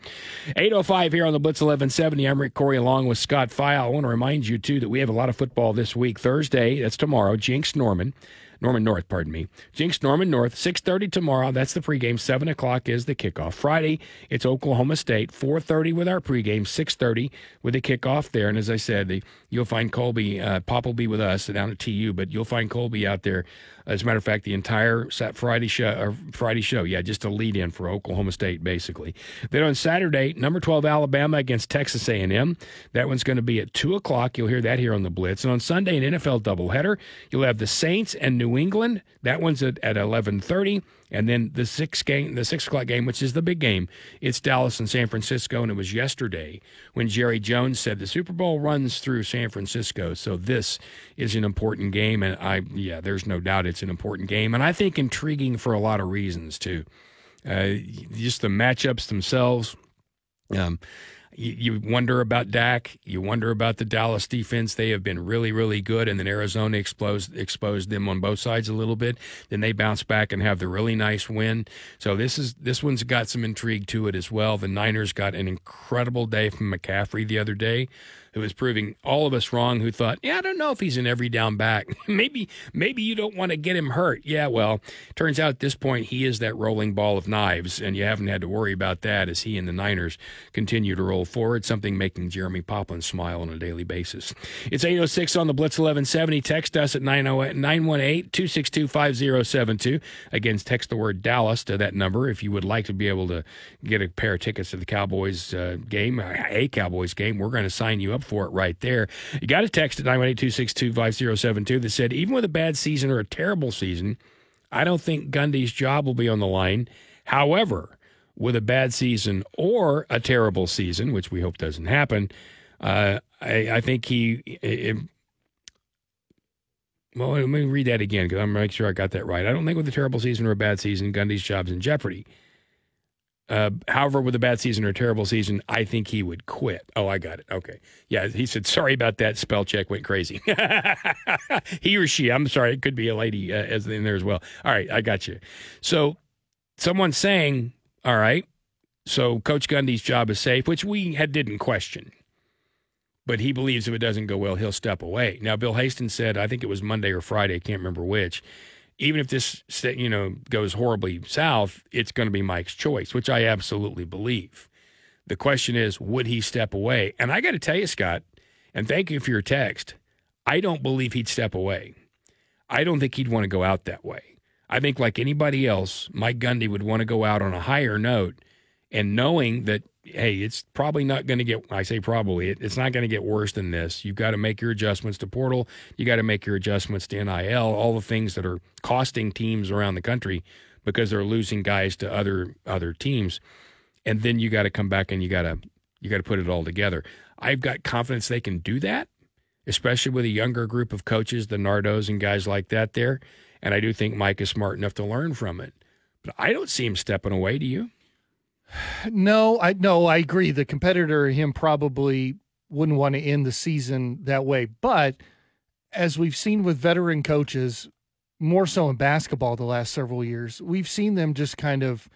805 here on the Blitz 1170. I'm Rick Couri along with Scott Pfeil. I want to remind you, too, that we have a lot of football this week. Thursday, that's tomorrow, Jenks Norman. Norman North, pardon me. Jenks Norman North, 6.30 tomorrow. That's the pregame. 7 o'clock is the kickoff. Friday, it's Oklahoma State. 4.30 with our pregame. 6.30 with the kickoff there. And as I said, the, you'll find Colby, uh, Pop will be with us down at TU, but you'll find Colby out there. As a matter of fact, the entire Friday show, Friday show, yeah, just a lead in for Oklahoma State, basically. Then on Saturday, number 12 Alabama against Texas A&M. That one's going to be at 2 o'clock. You'll hear that here on the Blitz. And on Sunday, an NFL doubleheader. You'll have the Saints and New England. That one's at, at 1130. And then the six game, the six o'clock game, which is the big game, it's Dallas and San Francisco. And it was yesterday when Jerry Jones said the Super Bowl runs through San Francisco. So this is an important game, and I yeah, there's no doubt it's an important game, and I think intriguing for a lot of reasons too. Uh, just the matchups themselves. Um, you, wonder about Dak. You wonder about the Dallas defense. They have been really, really good, and then Arizona exposed exposed them on both sides a little bit. Then they bounce back and have the really nice win. So this is this one's got some intrigue to it as well. The Niners got an incredible day from McCaffrey the other day who was proving all of us wrong who thought, yeah, I don't know if he's an every down back. maybe maybe you don't want to get him hurt. Yeah, well, turns out at this point he is that rolling ball of knives, and you haven't had to worry about that as he and the Niners continue to roll forward, something making Jeremy Poplin smile on a daily basis. It's 806 on the Blitz 1170. Text us at 918-262-5072. Again, text the word Dallas to that number if you would like to be able to get a pair of tickets to the Cowboys uh, game, a Cowboys game. We're going to sign you up for it right there. You got a text at 918-262-5072 that said, even with a bad season or a terrible season, I don't think Gundy's job will be on the line. However, with a bad season or a terrible season, which we hope doesn't happen, uh, I, I, think he. It, well, let me read that again because I'm make sure I got that right. I don't think with a terrible season or a bad season, Gundy's job's in jeopardy. Uh, however, with a bad season or terrible season, I think he would quit. Oh, I got it. Okay. Yeah, he said, sorry about that. Spell check went crazy. he or she, I'm sorry, it could be a lady uh, as in there as well. All right, I got you. So, someone's saying, all right, so Coach Gundy's job is safe, which we had didn't question. But he believes if it doesn't go well, he'll step away. Now, Bill Hastings said, I think it was Monday or Friday, I can't remember which even if this you know goes horribly south, it's going to be Mike's choice, which I absolutely believe. The question is, would he step away? And I got to tell you, Scott, and thank you for your text. I don't believe he'd step away. I don't think he'd want to go out that way. I think, like anybody else, Mike Gundy would want to go out on a higher note and knowing that hey, it's probably not going to get, I say probably, it, it's not going to get worse than this. You've got to make your adjustments to portal. You got to make your adjustments to NIL, all the things that are costing teams around the country because they're losing guys to other other teams. And then you got to come back and you got to you got to put it all together. I've got confidence they can do that, especially with a younger group of coaches, the Nardos and guys like that there. And I do think Mike is smart enough to learn from it. But I don't see him stepping away. Do you? No, I no, I agree. The competitor him probably wouldn't want to end the season that way. But as we've seen with veteran coaches, more so in basketball the last several years, we've seen them just kind of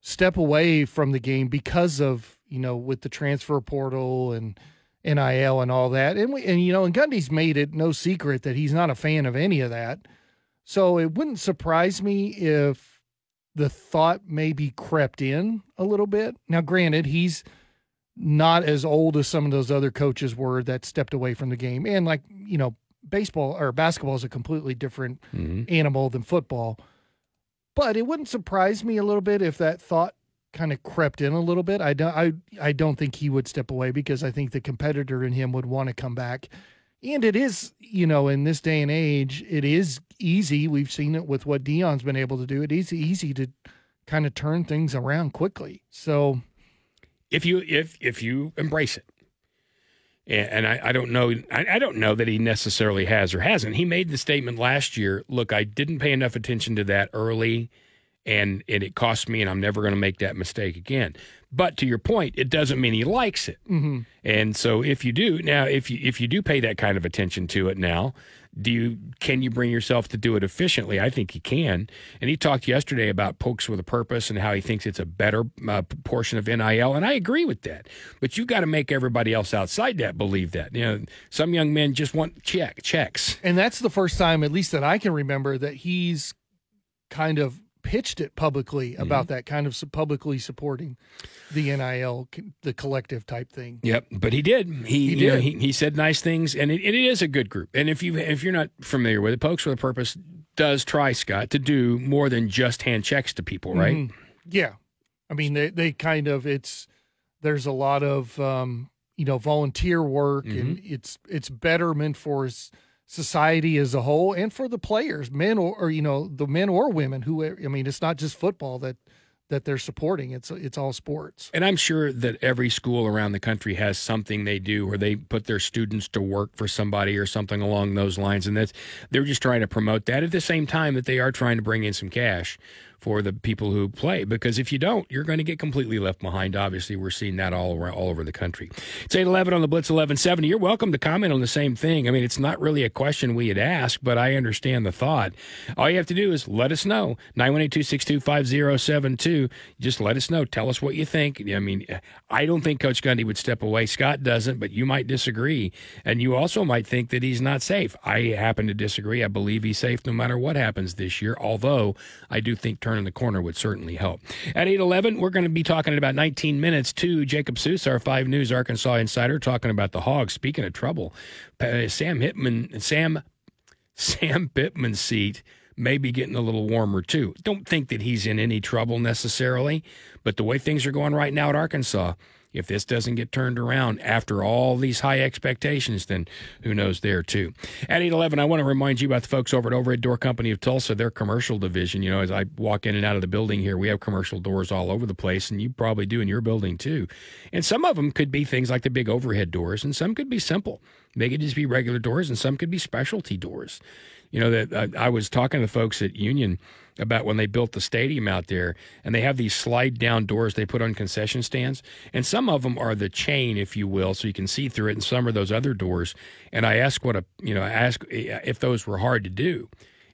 step away from the game because of, you know, with the transfer portal and NIL and all that. And we, and you know, and Gundy's made it no secret that he's not a fan of any of that. So it wouldn't surprise me if the thought maybe crept in a little bit. Now, granted, he's not as old as some of those other coaches were that stepped away from the game. And like, you know, baseball or basketball is a completely different mm-hmm. animal than football. But it wouldn't surprise me a little bit if that thought kind of crept in a little bit. I don't I I don't think he would step away because I think the competitor in him would want to come back. And it is, you know, in this day and age, it is easy. We've seen it with what Deion's been able to do. It is easy to kind of turn things around quickly. So if you if if you embrace it and I, I don't know I, I, don't know that he necessarily has or hasn't he made the statement last year look i didn't pay enough attention to that early and, and it cost me and i'm never going to make that mistake again but to your point it doesn't mean he likes it mm-hmm. and so if you do now if you if you do pay that kind of attention to it now do you can you bring yourself to do it efficiently? I think you can. And he talked yesterday about pokes with a purpose and how he thinks it's a better uh, portion of NIL, and I agree with that. But you got to make everybody else outside that believe that. You know, some young men just want check checks, and that's the first time, at least that I can remember, that he's kind of pitched it publicly about mm-hmm. that kind of publicly supporting the NIL, the collective type thing. Yep, but he did. He he, did. Know, he, he said nice things, and it, it is a good group. And if you if you're not familiar with it, Pokes with a Purpose does try Scott to do more than just hand checks to people, right? Mm-hmm. Yeah, I mean they they kind of it's there's a lot of um, you know volunteer work, mm-hmm. and it's it's betterment for. His, society as a whole and for the players, men or, or, you know the men or women who I mean it's not just football that that they're supporting. It's it's all sports. And I'm sure that every school around the country has something they do where they put their students to work for somebody or something along those lines and that's they're just trying to promote that at the same time that they are trying to bring in some cash for the people who play because if you don't, you're going to get completely left behind. Obviously, we're seeing that all around, all over the country. It's 811 on the Blitz 1170. You're welcome to comment on the same thing. I mean, it's not really a question we had asked, but I understand the thought. All you have to do is let us know. 918-262-5072. Just let us know. Tell us what you think. I mean, I don't think Coach Gundy would step away. Scott doesn't, but you might disagree. And you also might think that he's not safe. I happen to disagree. I believe he's safe no matter what happens this year, although I do think turning the corner would certainly help. At 811, we're going to be talking in about 19 minutes to Jacob Seuss, our 5 News Arkansas insider, talking about the Hogs. Speaking of trouble, Sam Hitman, Sam, Sam Pittman's seat may be getting a little warmer too. Don't think that he's in any trouble necessarily, but the way things are going right now at Arkansas, if this doesn't get turned around after all these high expectations, then who knows there too. At 811, I want to remind you about the folks over at Overhead Door Company of Tulsa, their commercial division. You know, as I walk in and out of the building here, we have commercial doors all over the place, and you probably do in your building too. And some of them could be things like the big overhead doors, and some could be simple. They could just be regular doors, and some could be specialty doors. You know, that I, I was talking to the folks at Union about when they built the stadium out there, and they have these slide down doors they put on concession stands, and some of them are the chain, if you will, so you can see through it, and some are those other doors. And I asked what a you know, I asked eh, if those were hard to do.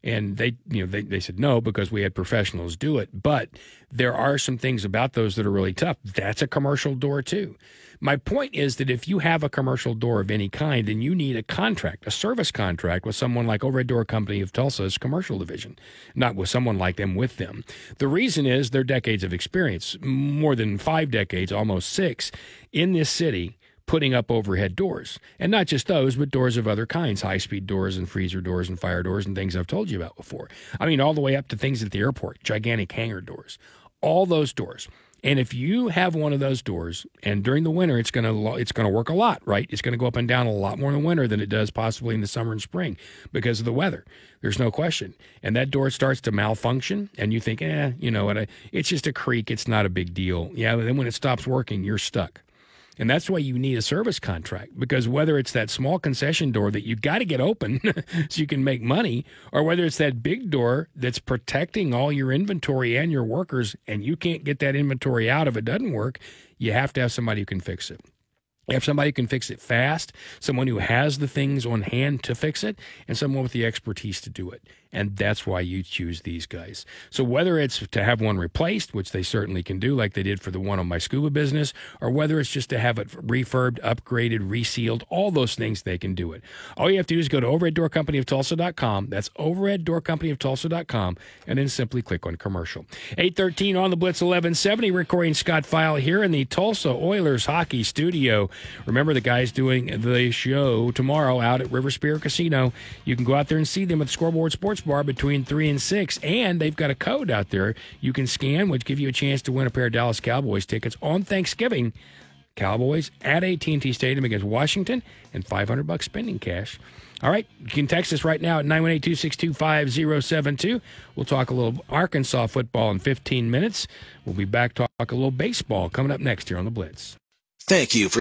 And they, you know, they, they said no because we had professionals do it. But there are some things about those that are really tough. That's a commercial door too. My point is that if you have a commercial door of any kind, then you need a contract, a service contract with someone like Overhead Door Company of Tulsa's commercial division, not with someone like them with them. The reason is their decades of experience, more than five decades, almost six, in this city putting up overhead doors. And not just those, but doors of other kinds high speed doors and freezer doors and fire doors and things I've told you about before. I mean, all the way up to things at the airport, gigantic hangar doors. All those doors. And if you have one of those doors, and during the winter, it's gonna it's gonna work a lot, right? It's gonna go up and down a lot more in the winter than it does possibly in the summer and spring because of the weather. There's no question. And that door starts to malfunction, and you think, eh, you know what? It's just a creak. It's not a big deal. Yeah, but then when it stops working, you're stuck. And that's why you need a service contract because whether it's that small concession door that you've got to get open so you can make money, or whether it's that big door that's protecting all your inventory and your workers and you can't get that inventory out if it doesn't work, you have to have somebody who can fix it. If somebody who can fix it fast, someone who has the things on hand to fix it, and someone with the expertise to do it. And that's why you choose these guys. So whether it's to have one replaced, which they certainly can do, like they did for the one on my scuba business, or whether it's just to have it refurbed, upgraded, resealed, all those things they can do it. All you have to do is go to overheaddoorcompanyofTulsa.com. That's overheaddoorcompanyofTulsa.com, and then simply click on commercial. 813 on the Blitz 1170. recording Scott Pfeil here in the Tulsa Oilers hockey studio. Remember, the guys doing the show tomorrow out at River Spirit Casino. You can go out there and see them at the Scoreboard Sports Bar between 3 and 6. And they've got a code out there you can scan, which give you a chance to win a pair of Dallas Cowboys tickets on Thanksgiving. Cowboys at AT&T Stadium against Washington and 500 bucks spending cash. All right, you can text us right now at 918-262-5072. We'll talk a little Arkansas football in 15 minutes. We'll be back to talk a little baseball coming up next here on the Blitz. Thank you for